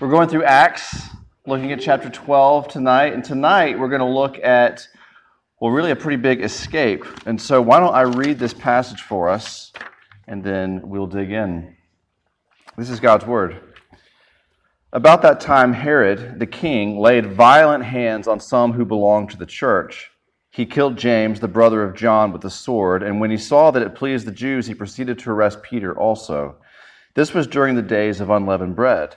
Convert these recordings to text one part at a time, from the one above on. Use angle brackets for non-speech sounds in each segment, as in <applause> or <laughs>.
We're going through Acts, looking at chapter 12 tonight. And tonight we're going to look at, well, really a pretty big escape. And so why don't I read this passage for us and then we'll dig in. This is God's word. About that time, Herod, the king, laid violent hands on some who belonged to the church. He killed James, the brother of John, with the sword, and when he saw that it pleased the Jews, he proceeded to arrest Peter also. This was during the days of unleavened bread.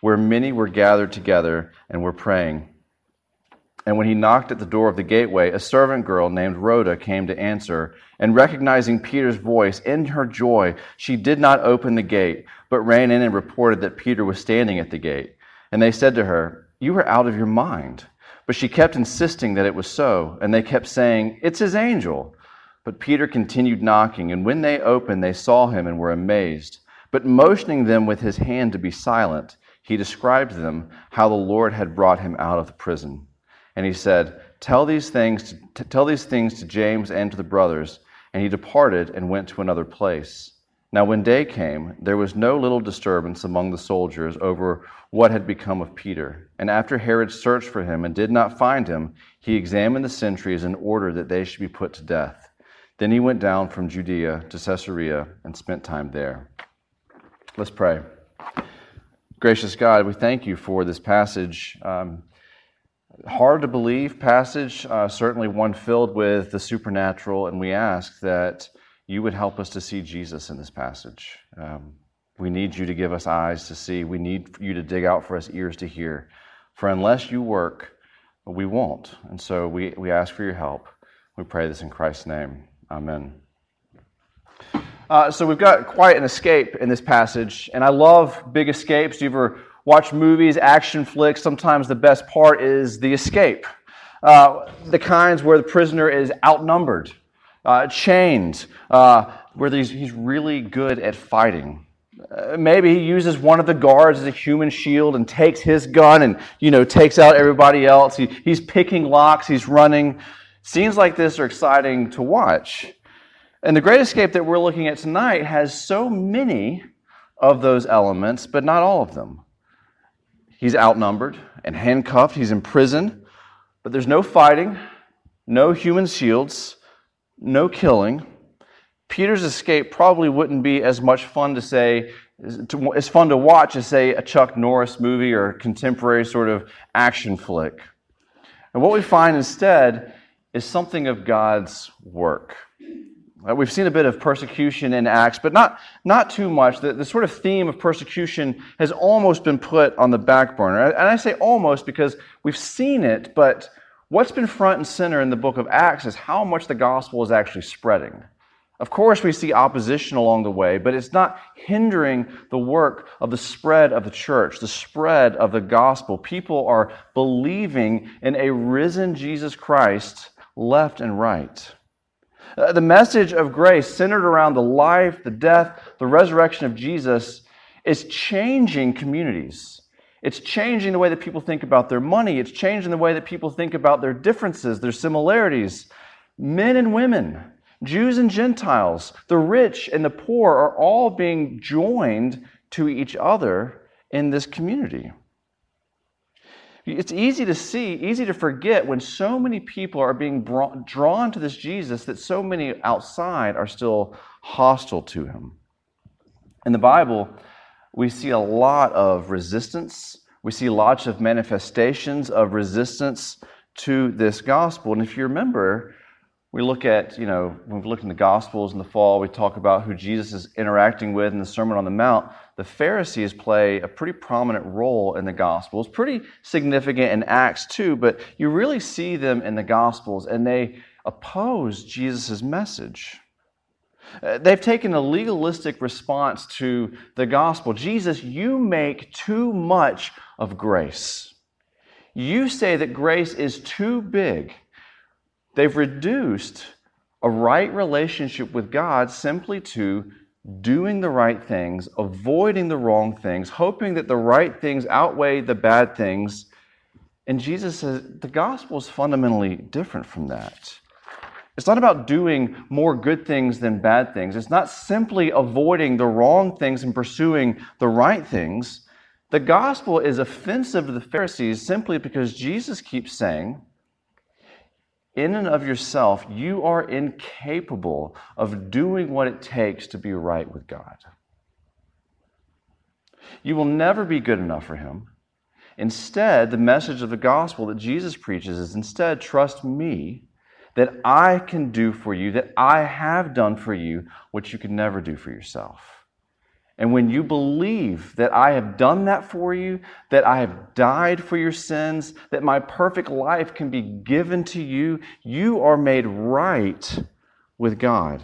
where many were gathered together and were praying. And when he knocked at the door of the gateway, a servant girl named Rhoda came to answer. And recognizing Peter's voice, in her joy, she did not open the gate, but ran in and reported that Peter was standing at the gate. And they said to her, You are out of your mind. But she kept insisting that it was so, and they kept saying, It's his angel. But Peter continued knocking, and when they opened, they saw him and were amazed. But motioning them with his hand to be silent, he described to them how the Lord had brought him out of the prison. And he said, Tell these things to, tell these things to James and to the brothers. And he departed and went to another place. Now, when day came, there was no little disturbance among the soldiers over what had become of Peter. And after Herod searched for him and did not find him, he examined the sentries and ordered that they should be put to death. Then he went down from Judea to Caesarea and spent time there. Let's pray. Gracious God, we thank you for this passage. Um, hard to believe passage, uh, certainly one filled with the supernatural, and we ask that you would help us to see Jesus in this passage. Um, we need you to give us eyes to see. We need you to dig out for us ears to hear. For unless you work, we won't. And so we, we ask for your help. We pray this in Christ's name. Amen. Uh, so we've got quite an escape in this passage, and I love big escapes. You ever watch movies, action flicks? Sometimes the best part is the escape. Uh, the kinds where the prisoner is outnumbered, uh, chained, uh, where he's, he's really good at fighting. Uh, maybe he uses one of the guards as a human shield and takes his gun and you know takes out everybody else. He, he's picking locks. He's running. Scenes like this are exciting to watch. And the Great Escape that we're looking at tonight has so many of those elements, but not all of them. He's outnumbered and handcuffed, he's in prison, but there's no fighting, no human shields, no killing. Peter's escape probably wouldn't be as much fun to say, as fun to watch as, say, a Chuck Norris movie or contemporary sort of action flick. And what we find instead is something of God's work. Uh, we've seen a bit of persecution in Acts, but not, not too much. The, the sort of theme of persecution has almost been put on the back burner. And I say almost because we've seen it, but what's been front and center in the book of Acts is how much the gospel is actually spreading. Of course, we see opposition along the way, but it's not hindering the work of the spread of the church, the spread of the gospel. People are believing in a risen Jesus Christ left and right. Uh, the message of grace, centered around the life, the death, the resurrection of Jesus, is changing communities. It's changing the way that people think about their money. It's changing the way that people think about their differences, their similarities. Men and women, Jews and Gentiles, the rich and the poor are all being joined to each other in this community. It's easy to see, easy to forget when so many people are being brought, drawn to this Jesus that so many outside are still hostile to him. In the Bible, we see a lot of resistance. We see lots of manifestations of resistance to this gospel. And if you remember, we look at, you know, when we look in the Gospels in the fall, we talk about who Jesus is interacting with in the Sermon on the Mount. The Pharisees play a pretty prominent role in the Gospels, pretty significant in Acts too, but you really see them in the Gospels and they oppose Jesus' message. Uh, they've taken a legalistic response to the gospel. Jesus, you make too much of grace. You say that grace is too big They've reduced a right relationship with God simply to doing the right things, avoiding the wrong things, hoping that the right things outweigh the bad things. And Jesus says the gospel is fundamentally different from that. It's not about doing more good things than bad things. It's not simply avoiding the wrong things and pursuing the right things. The gospel is offensive to the Pharisees simply because Jesus keeps saying, in and of yourself, you are incapable of doing what it takes to be right with God. You will never be good enough for Him. Instead, the message of the gospel that Jesus preaches is instead, trust me that I can do for you, that I have done for you what you could never do for yourself. And when you believe that I have done that for you, that I have died for your sins, that my perfect life can be given to you, you are made right with God.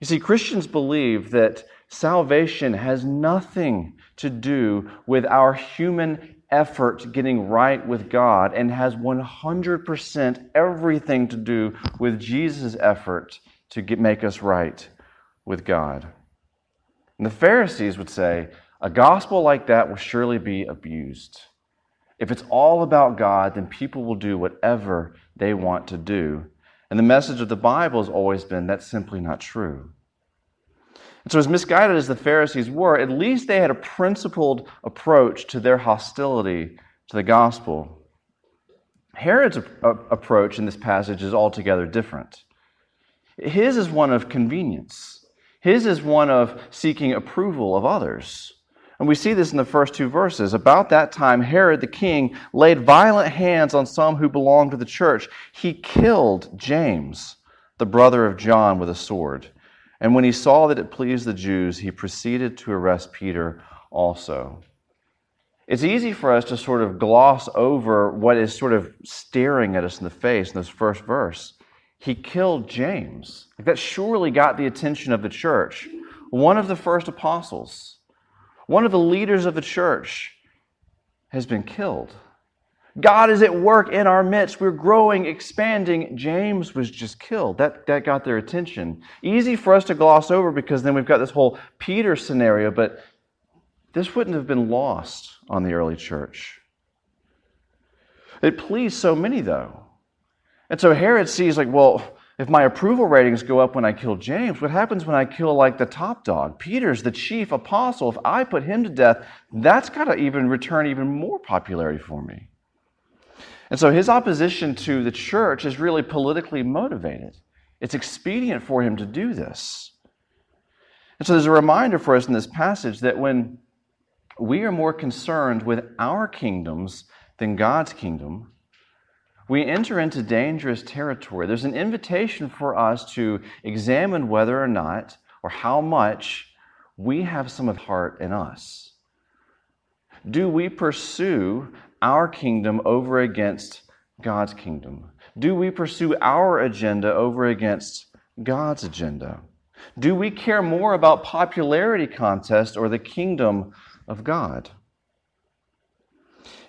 You see, Christians believe that salvation has nothing to do with our human effort getting right with God and has 100% everything to do with Jesus' effort to get, make us right with God. And the Pharisees would say, a gospel like that will surely be abused. If it's all about God, then people will do whatever they want to do. And the message of the Bible has always been that's simply not true. And so, as misguided as the Pharisees were, at least they had a principled approach to their hostility to the gospel. Herod's approach in this passage is altogether different. His is one of convenience. His is one of seeking approval of others. And we see this in the first two verses. About that time, Herod the king laid violent hands on some who belonged to the church. He killed James, the brother of John, with a sword. And when he saw that it pleased the Jews, he proceeded to arrest Peter also. It's easy for us to sort of gloss over what is sort of staring at us in the face in this first verse he killed James. That surely got the attention of the church. One of the first apostles, one of the leaders of the church, has been killed. God is at work in our midst. We're growing, expanding. James was just killed. That, that got their attention. Easy for us to gloss over because then we've got this whole Peter scenario, but this wouldn't have been lost on the early church. It pleased so many, though. And so Herod sees, like, well, if my approval ratings go up when I kill James, what happens when I kill, like, the top dog? Peter's the chief apostle. If I put him to death, that's got to even return even more popularity for me. And so his opposition to the church is really politically motivated. It's expedient for him to do this. And so there's a reminder for us in this passage that when we are more concerned with our kingdoms than God's kingdom, we enter into dangerous territory. There's an invitation for us to examine whether or not or how much we have some of Herod in us. Do we pursue our kingdom over against God's kingdom? Do we pursue our agenda over against God's agenda? Do we care more about popularity contest or the kingdom of God?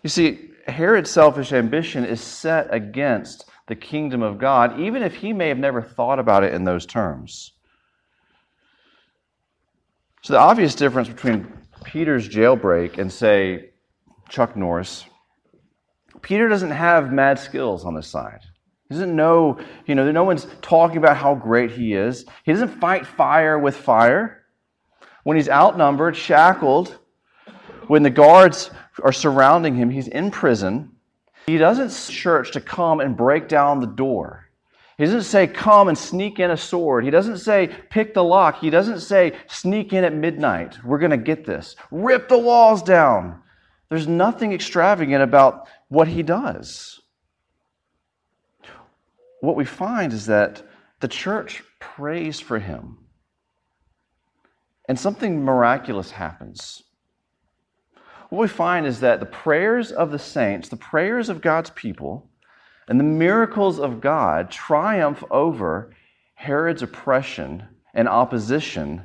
You see, Herod's selfish ambition is set against the kingdom of God, even if he may have never thought about it in those terms. So, the obvious difference between Peter's jailbreak and, say, Chuck Norris, Peter doesn't have mad skills on this side. He doesn't know, you know, no one's talking about how great he is. He doesn't fight fire with fire. When he's outnumbered, shackled, when the guards are surrounding him, he's in prison. He doesn't church to come and break down the door. He doesn't say, come and sneak in a sword. He doesn't say, pick the lock. He doesn't say, sneak in at midnight. We're going to get this. Rip the walls down. There's nothing extravagant about what he does. What we find is that the church prays for him. And something miraculous happens. What we find is that the prayers of the saints, the prayers of God's people, and the miracles of God triumph over Herod's oppression and opposition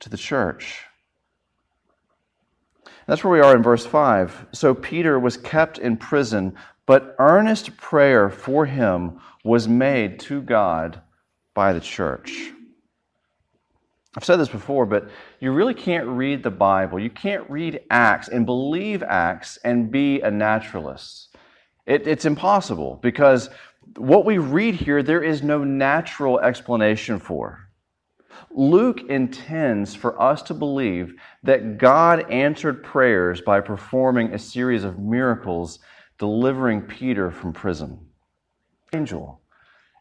to the church. That's where we are in verse 5. So Peter was kept in prison, but earnest prayer for him was made to God by the church. I've said this before, but you really can't read the Bible. You can't read Acts and believe Acts and be a naturalist. It, it's impossible because what we read here, there is no natural explanation for. Luke intends for us to believe that God answered prayers by performing a series of miracles, delivering Peter from prison. Angel.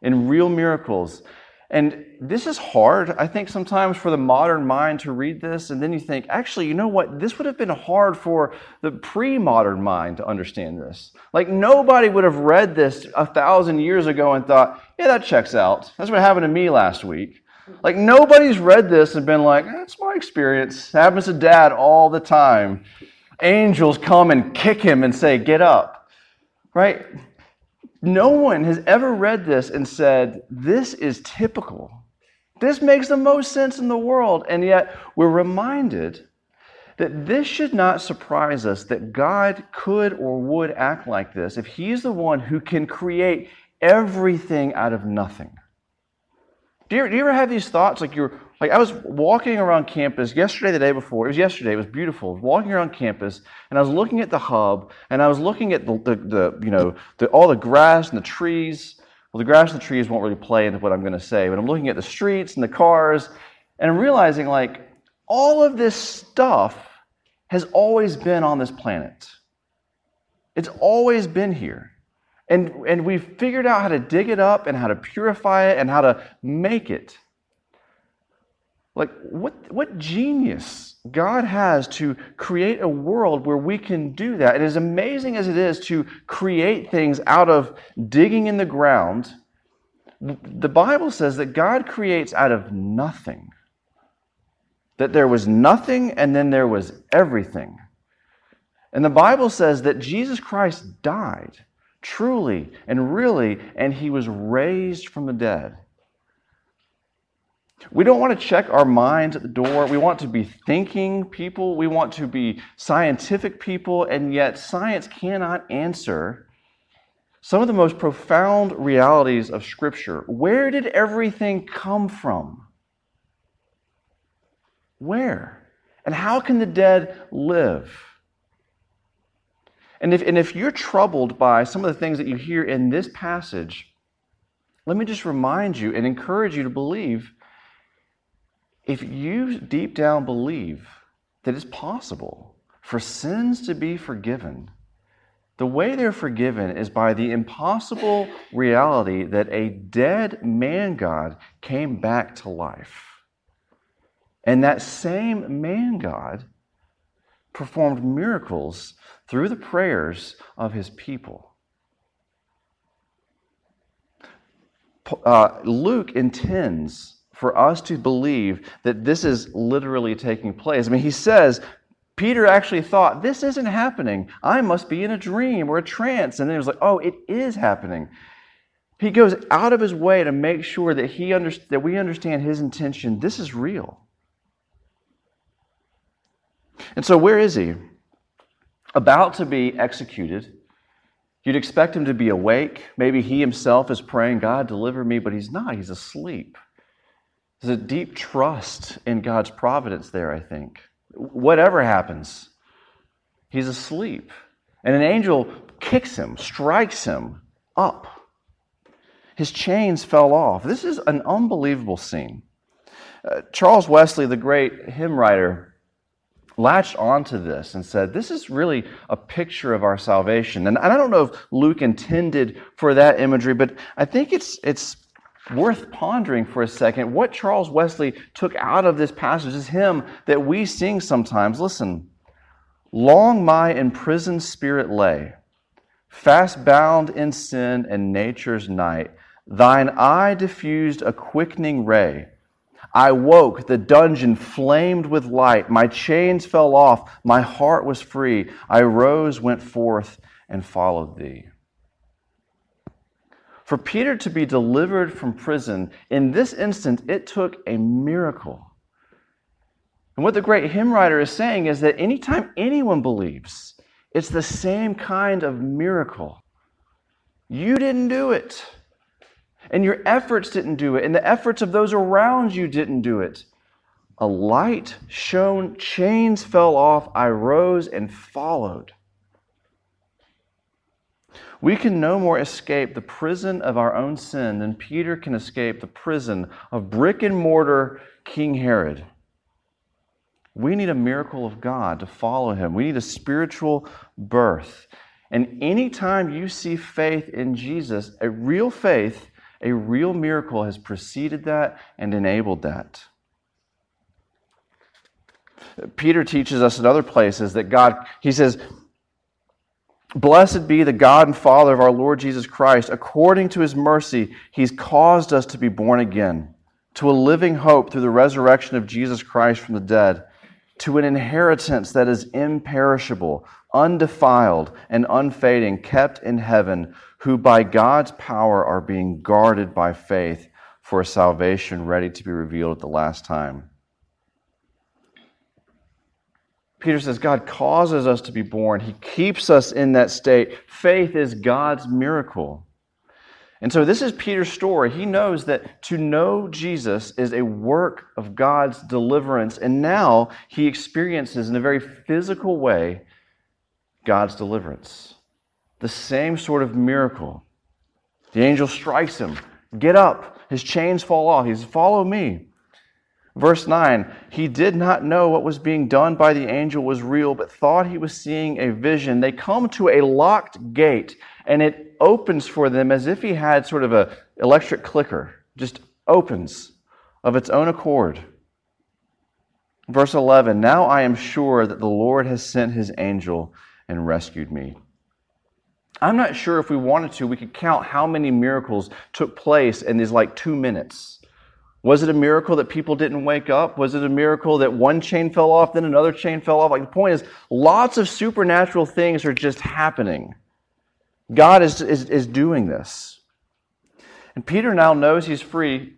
In real miracles. And this is hard, I think, sometimes for the modern mind to read this. And then you think, actually, you know what? This would have been hard for the pre modern mind to understand this. Like, nobody would have read this a thousand years ago and thought, yeah, that checks out. That's what happened to me last week. Like, nobody's read this and been like, that's my experience. It happens to dad all the time. Angels come and kick him and say, get up. Right? No one has ever read this and said, This is typical. This makes the most sense in the world. And yet, we're reminded that this should not surprise us that God could or would act like this if He's the one who can create everything out of nothing. Do you, do you ever have these thoughts like you're like I was walking around campus yesterday, the day before. It was yesterday. It was beautiful. Walking around campus, and I was looking at the hub, and I was looking at the, the, the you know the, all the grass and the trees. Well, the grass and the trees won't really play into what I'm going to say, but I'm looking at the streets and the cars, and I'm realizing like all of this stuff has always been on this planet. It's always been here. And, and we've figured out how to dig it up and how to purify it and how to make it. Like, what, what genius God has to create a world where we can do that. And as amazing as it is to create things out of digging in the ground, the Bible says that God creates out of nothing. That there was nothing and then there was everything. And the Bible says that Jesus Christ died truly and really, and he was raised from the dead. We don't want to check our minds at the door. We want to be thinking people. We want to be scientific people, and yet science cannot answer some of the most profound realities of Scripture. Where did everything come from? Where? And how can the dead live? And if, and if you're troubled by some of the things that you hear in this passage, let me just remind you and encourage you to believe if you deep down believe that it's possible for sins to be forgiven, the way they're forgiven is by the impossible reality that a dead man God came back to life. And that same man God performed miracles through the prayers of his people. Uh, Luke intends for us to believe that this is literally taking place. I mean, he says, Peter actually thought, this isn't happening. I must be in a dream or a trance. And then he was like, oh, it is happening. He goes out of his way to make sure that, he under- that we understand his intention. This is real. And so, where is he? About to be executed. You'd expect him to be awake. Maybe he himself is praying, God, deliver me, but he's not. He's asleep. There's a deep trust in God's providence there, I think. Whatever happens, he's asleep. And an angel kicks him, strikes him up. his chains fell off. This is an unbelievable scene. Uh, Charles Wesley, the great hymn writer, latched onto this and said, This is really a picture of our salvation. And I don't know if Luke intended for that imagery, but I think it's, it's worth pondering for a second. What Charles Wesley took out of this passage is hymn that we sing sometimes. Listen, long my imprisoned spirit lay, fast bound in sin and nature's night. Thine eye diffused a quickening ray I woke, the dungeon flamed with light. My chains fell off, my heart was free. I rose, went forth, and followed thee. For Peter to be delivered from prison, in this instant, it took a miracle. And what the great hymn writer is saying is that anytime anyone believes, it's the same kind of miracle. You didn't do it and your efforts didn't do it, and the efforts of those around you didn't do it. A light shone, chains fell off, I rose and followed. We can no more escape the prison of our own sin than Peter can escape the prison of brick and mortar King Herod. We need a miracle of God to follow him. We need a spiritual birth. And anytime you see faith in Jesus, a real faith, a real miracle has preceded that and enabled that. Peter teaches us in other places that God, he says, Blessed be the God and Father of our Lord Jesus Christ. According to his mercy, he's caused us to be born again to a living hope through the resurrection of Jesus Christ from the dead, to an inheritance that is imperishable, undefiled, and unfading, kept in heaven who by God's power are being guarded by faith for a salvation ready to be revealed at the last time. Peter says God causes us to be born. He keeps us in that state. Faith is God's miracle. And so this is Peter's story. He knows that to know Jesus is a work of God's deliverance. And now he experiences in a very physical way God's deliverance the same sort of miracle. The angel strikes him. Get up. His chains fall off. He says, Follow me. Verse 9, he did not know what was being done by the angel was real, but thought he was seeing a vision. They come to a locked gate, and it opens for them as if he had sort of an electric clicker, just opens of its own accord. Verse 11, now I am sure that the Lord has sent his angel and rescued me. I'm not sure if we wanted to, we could count how many miracles took place in these like two minutes. Was it a miracle that people didn't wake up? Was it a miracle that one chain fell off, then another chain fell off? Like the point is, lots of supernatural things are just happening. God is, is, is doing this. And Peter now knows he's free,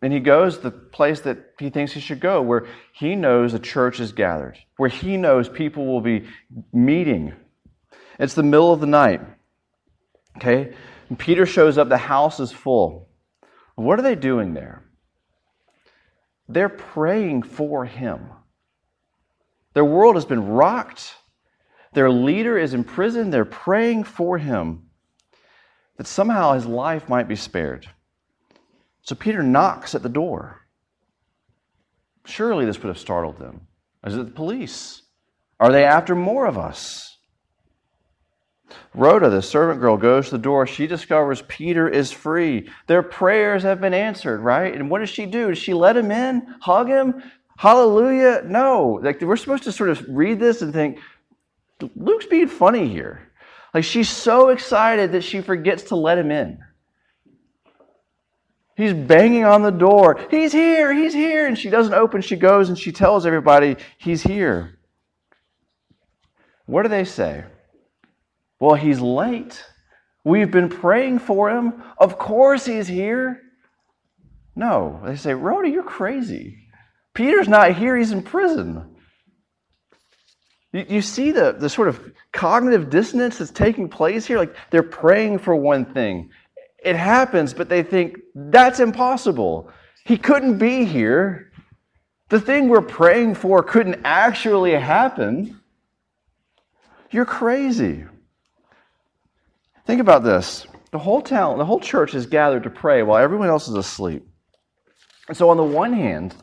and he goes the place that he thinks he should go, where he knows a church is gathered, where he knows people will be meeting. It's the middle of the night. Okay? And Peter shows up, the house is full. What are they doing there? They're praying for him. Their world has been rocked. Their leader is in prison. They're praying for him that somehow his life might be spared. So Peter knocks at the door. Surely this would have startled them. Is it the police? Are they after more of us? Rhoda, the servant girl, goes to the door. She discovers Peter is free. Their prayers have been answered, right? And what does she do? Does she let him in? Hug him? Hallelujah? No. Like we're supposed to sort of read this and think, Luke's being funny here. Like she's so excited that she forgets to let him in. He's banging on the door. He's here, he's here. And she doesn't open. She goes and she tells everybody he's here. What do they say? Well, he's late. We've been praying for him. Of course he's here. No, they say, Rhoda, you're crazy. Peter's not here, he's in prison. You, you see the, the sort of cognitive dissonance that's taking place here? Like they're praying for one thing. It happens, but they think that's impossible. He couldn't be here. The thing we're praying for couldn't actually happen. You're crazy. Think about this. The whole town, the whole church is gathered to pray while everyone else is asleep. And so, on the one hand,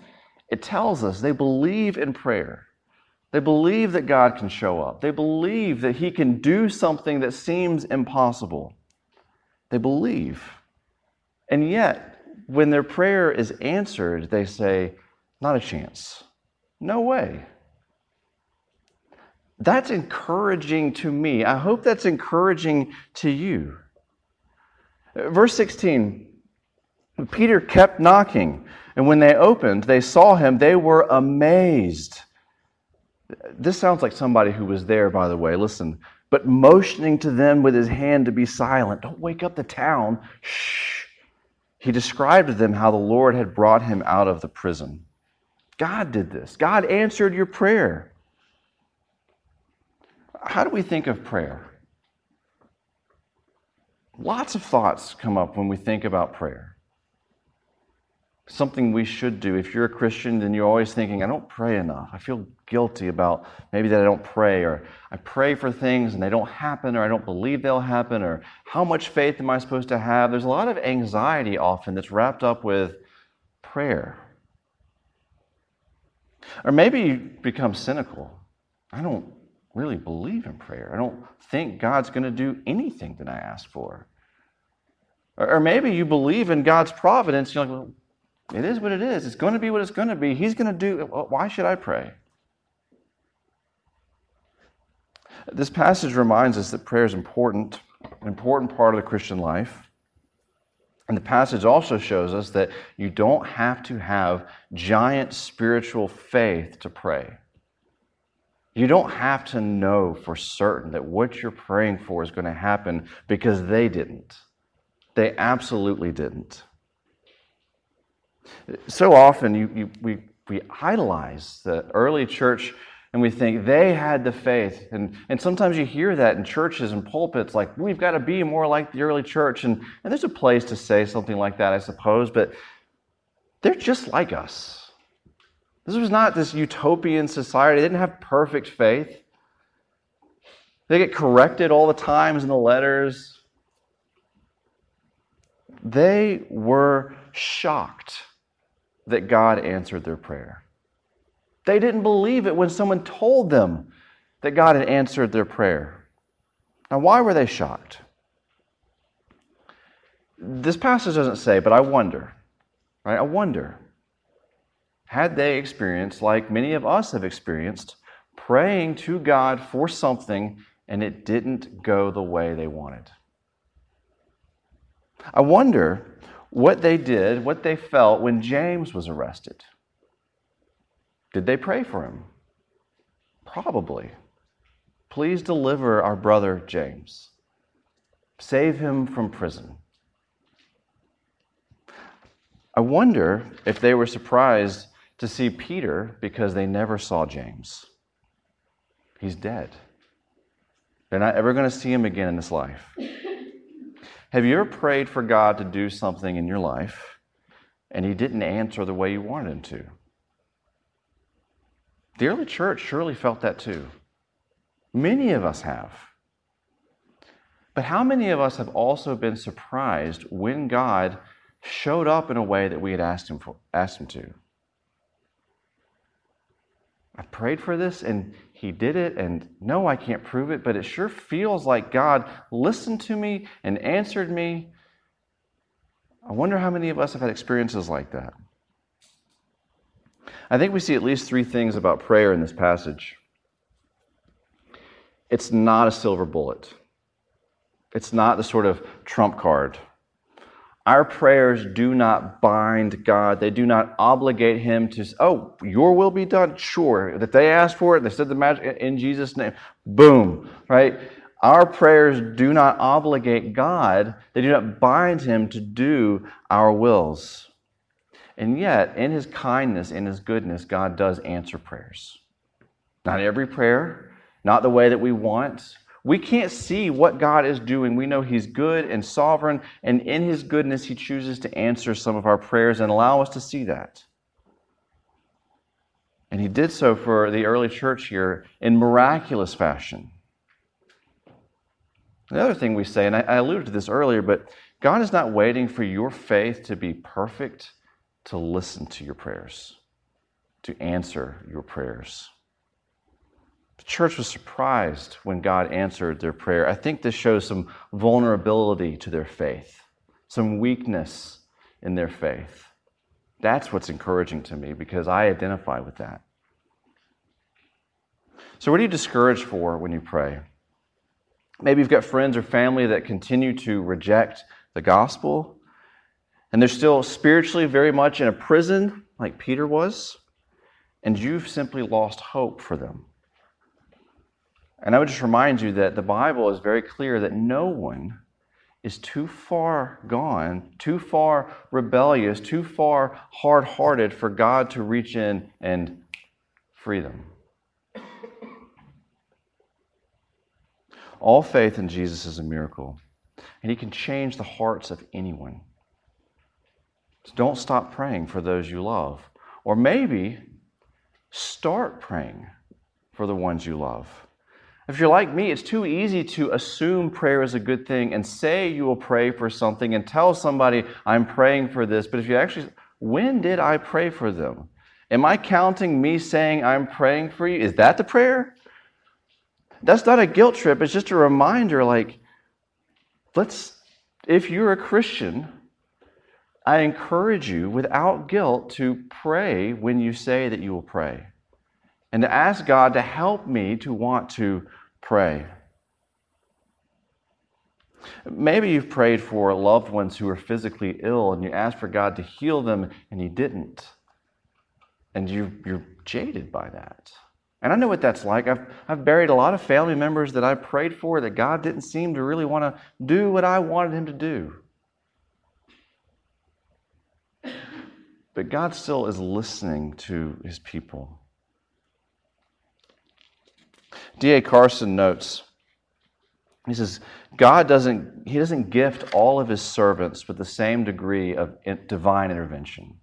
it tells us they believe in prayer. They believe that God can show up. They believe that He can do something that seems impossible. They believe. And yet, when their prayer is answered, they say, Not a chance. No way. That's encouraging to me. I hope that's encouraging to you. Verse 16 Peter kept knocking, and when they opened, they saw him. They were amazed. This sounds like somebody who was there, by the way. Listen. But motioning to them with his hand to be silent, don't wake up the town. Shh. He described to them how the Lord had brought him out of the prison. God did this. God answered your prayer. How do we think of prayer? Lots of thoughts come up when we think about prayer. Something we should do. If you're a Christian, then you're always thinking, I don't pray enough. I feel guilty about maybe that I don't pray, or I pray for things and they don't happen, or I don't believe they'll happen, or how much faith am I supposed to have? There's a lot of anxiety often that's wrapped up with prayer. Or maybe you become cynical. I don't really believe in prayer. I don't think God's going to do anything that I ask for. Or, or maybe you believe in God's providence. You're like, well, it is what it is. It's going to be what it's going to be. He's going to do. Uh, why should I pray? This passage reminds us that prayer is important, an important part of the Christian life. And the passage also shows us that you don't have to have giant spiritual faith to pray. You don't have to know for certain that what you're praying for is going to happen because they didn't. They absolutely didn't. So often you, you, we, we idolize the early church and we think they had the faith. And, and sometimes you hear that in churches and pulpits, like, we've got to be more like the early church. And, and there's a place to say something like that, I suppose, but they're just like us. This was not this utopian society. They didn't have perfect faith. They get corrected all the times in the letters. They were shocked that God answered their prayer. They didn't believe it when someone told them that God had answered their prayer. Now, why were they shocked? This passage doesn't say, but I wonder. Right? I wonder had they experienced, like many of us have experienced, praying to God for something and it didn't go the way they wanted. I wonder what they did, what they felt when James was arrested. Did they pray for him? Probably. Please deliver our brother James. Save him from prison. I wonder if they were surprised to see Peter because they never saw James. He's dead. They're not ever going to see him again in this life. <laughs> Have you ever prayed for God to do something in your life and he didn't answer the way you wanted him to? The early church surely felt that too. Many of us have. But how many of us have also been surprised when God showed up in a way that we had asked him, for, asked him to? I prayed for this and he did it, and no, I can't prove it, but it sure feels like God listened to me and answered me. I wonder how many of us have had experiences like that. I think we see at least three things about prayer in this passage. It's not a silver bullet, it's not the sort of trump card our prayers do not bind God. They do not obligate Him to, oh, your will be done. Sure. That they asked for it, they said the magic in Jesus' name. Boom. Right? Our prayers do not obligate God, they do not bind Him to do our wills. And yet, in His kindness, in His goodness, God does answer prayers. Not every prayer, not the way that we want, we can't see what God is doing. We know He's good and sovereign, and in His goodness, He chooses to answer some of our prayers and allow us to see that. And He did so for the early church here in miraculous fashion. The other thing we say, and I, alluded to this earlier, but God is not waiting for your faith to be perfect to listen to your prayers, to answer your prayers. The church was surprised when God answered their prayer. I think this shows some vulnerability to their faith, some weakness in their faith. That's what's encouraging to me because I identify with that. So, what are you discouraged for when you pray? Maybe you've got friends or family that continue to reject the gospel, and they're still spiritually very much in a prison, like Peter was, and you've simply lost hope for them. And I would just remind you that the Bible is very clear that no one is too far gone, too far rebellious, too far hard hearted for God to reach in and free them. All faith in Jesus is a miracle, and He can change the hearts of anyone. So don't stop praying for those you love. Or maybe start praying for the ones you love. If you're like me, it's too easy to assume prayer is a good thing and say you will pray for something and tell somebody, I'm praying for this. But if you actually, when did I pray for them? Am I counting me saying I'm praying for you? Is that the prayer? That's not a guilt trip. It's just a reminder like, let's, if you're a Christian, I encourage you without guilt to pray when you say that you will pray and to ask God to help me to want to pray. Maybe you've prayed for loved ones who are physically ill and you asked for God to heal them and He didn't. And you, you're jaded by that. And I know what that's like. I've, I've buried a lot of family members that I prayed for that God didn't seem to really want to do what I wanted Him to do. But God still is listening to His people. D.A. Carson notes, he says, God doesn't, he doesn't gift all of his servants with the same degree of divine intervention.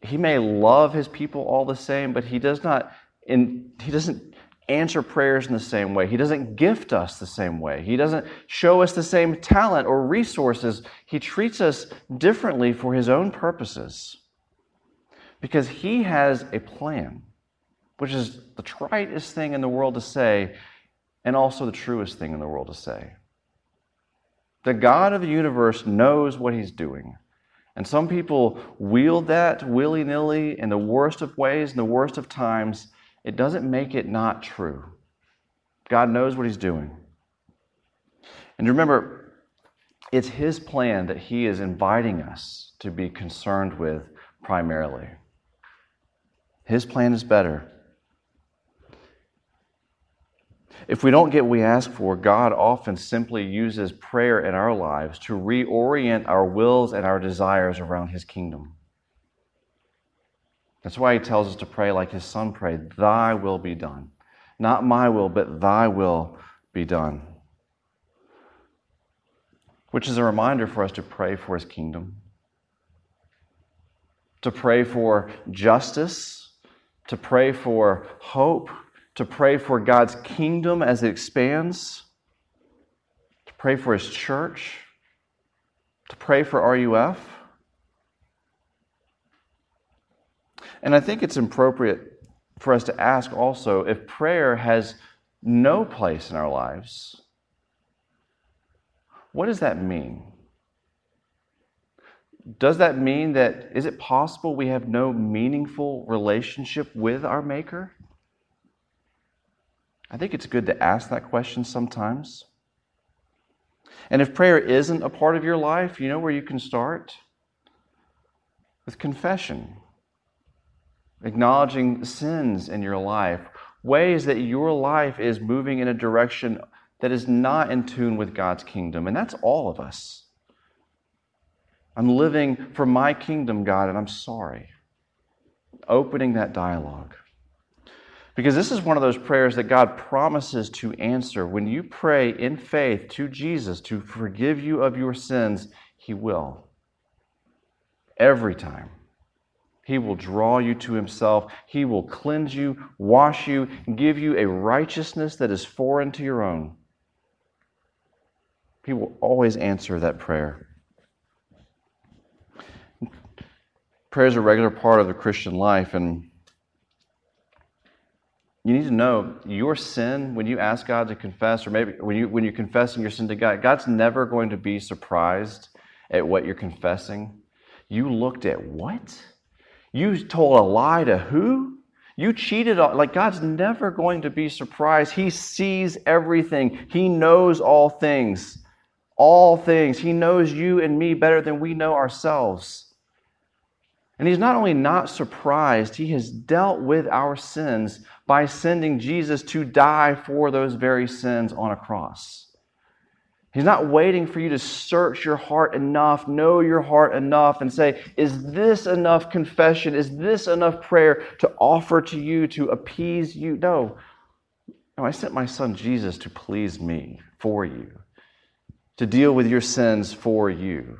He may love his people all the same, but he does not, in, he doesn't answer prayers in the same way. He doesn't gift us the same way. He doesn't show us the same talent or resources. He treats us differently for his own purposes because he has a plan which is the tritest thing in the world to say, and also the truest thing in the world to say. The God of the universe knows what he's doing. And some people wield that willy nilly in the worst of ways, in the worst of times. It doesn't make it not true. God knows what he's doing. And remember, it's his plan that he is inviting us to be concerned with primarily. His plan is better. If we don't get what we ask for, God often simply uses prayer in our lives to reorient our wills and our desires around His kingdom. That's why He tells us to pray like His Son prayed Thy will be done. Not my will, but Thy will be done. Which is a reminder for us to pray for His kingdom, to pray for justice, to pray for hope to pray for God's kingdom as it expands, to pray for His church, to pray for RUF. And I think it's appropriate for us to ask also if prayer has no place in our lives, what does that mean? Does that mean that, is it possible we have no meaningful relationship with our Maker? I think it's good to ask that question sometimes. And if prayer isn't a part of your life, you know where you can start? With confession, acknowledging sins in your life, ways that your life is moving in a direction that is not in tune with God's kingdom. And that's all of us. I'm living for my kingdom, God, and I'm sorry. Opening that dialogue. Because this is one of those prayers that God promises to answer. When you pray in faith to Jesus to forgive you of your sins, He will. Every time. He will draw you to Himself. He will cleanse you, wash you, give you a righteousness that is foreign to your own. He will always answer that prayer. Prayer is a regular part of the Christian life, and you need to know your sin when you ask God to confess, or maybe when you when you're confessing your sin to God, God's never going to be surprised at what you're confessing. You looked at what? You told a lie to who? You cheated on, like God's never going to be surprised. He sees everything, He knows all things. All things. He knows you and me better than we know ourselves. And He's not only not surprised, He has dealt with our sins by sending Jesus to die for those very sins on a cross. He's not waiting for you to search your heart enough, know your heart enough, and say, Is this enough confession? Is this enough prayer to offer to you to appease you? No. No, I sent my son Jesus to please me for you, to deal with your sins for you.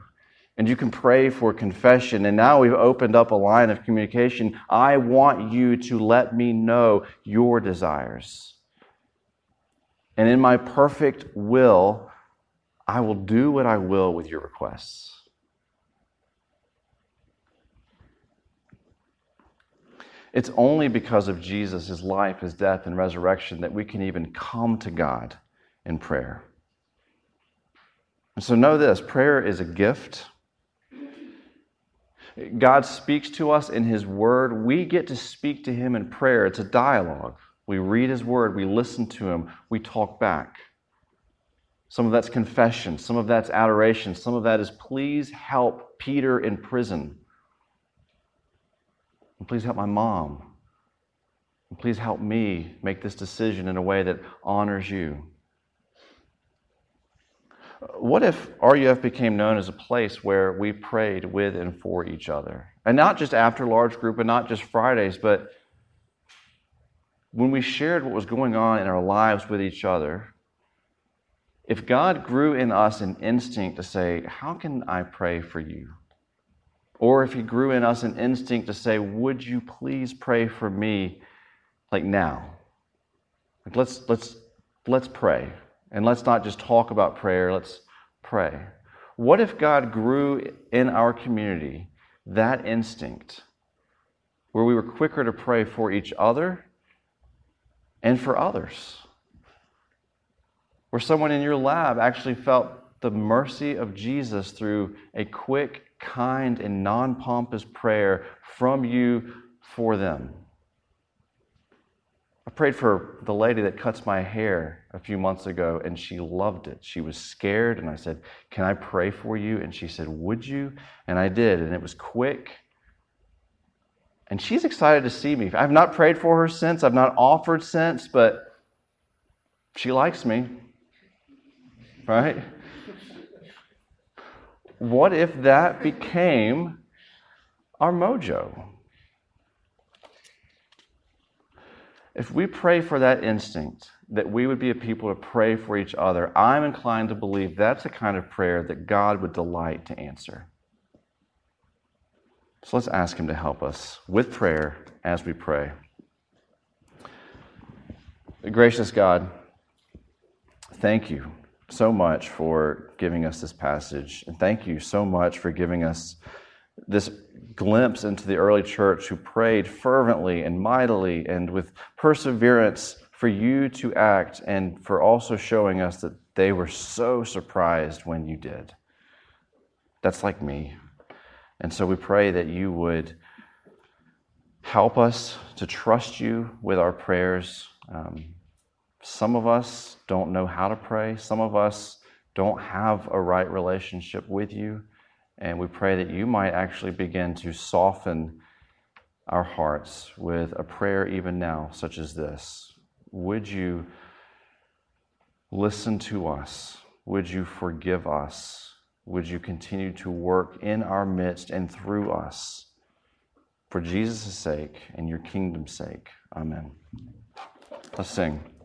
And you can pray for confession. And now we've opened up a line of communication. I want you to let me know your desires. And in my perfect will, I will do what I will with your requests. It's only because of Jesus, his life, his death, and resurrection that we can even come to God in prayer. And so know this prayer is a gift. God speaks to us in his word. We get to speak to him in prayer. It's a dialogue. We read his word, we listen to him, we talk back. Some of that's confession. Some of that's adoration. Some of that is please help Peter in prison. And please help my mom. And please help me make this decision in a way that honors you. What if RUF became known as a place where we prayed with and for each other? And not just after large group and not just Fridays, but when we shared what was going on in our lives with each other, if God grew in us an instinct to say, How can I pray for you? Or if He grew in us an instinct to say, Would you please pray for me like now? Like let's, let's, let's pray. And let's not just talk about prayer, let's pray. What if God grew in our community that instinct where we were quicker to pray for each other and for others? where someone in your lab actually felt the mercy of Jesus through a quick, kind, and non pompous prayer from you for them. I prayed for the lady that cuts my hair a few months ago, and she loved it. She was scared, and I said, Can I pray for you? And she said, Would you? And I did, and it was quick. And she's excited to see me. I've not prayed for her since, I've not offered since, but she likes me right? What if that became our mojo? If we pray for that instinct, that we would be a people to pray for each other, I'm inclined to believe that's the kind of prayer that God would delight to answer. So let's ask Him to help us with prayer as we pray. Gracious God, thank you so much for giving us this passage. And thank you so much for giving us this glimpse into the early church who prayed fervently and mightily and with perseverance for you to act and for also showing us that they were so surprised when you did. That's like me. And so we pray that you would help us to trust you with our prayers. Um, some of us don't know how to pray. Some of us don't have a right relationship with you. And we pray that you might actually begin to soften our hearts with a prayer even now, such as this. Would you listen to us? Would you forgive us? Would you continue to work in our midst and through us? For Jesus' sake and your kingdom's sake. Amen. Let's sing.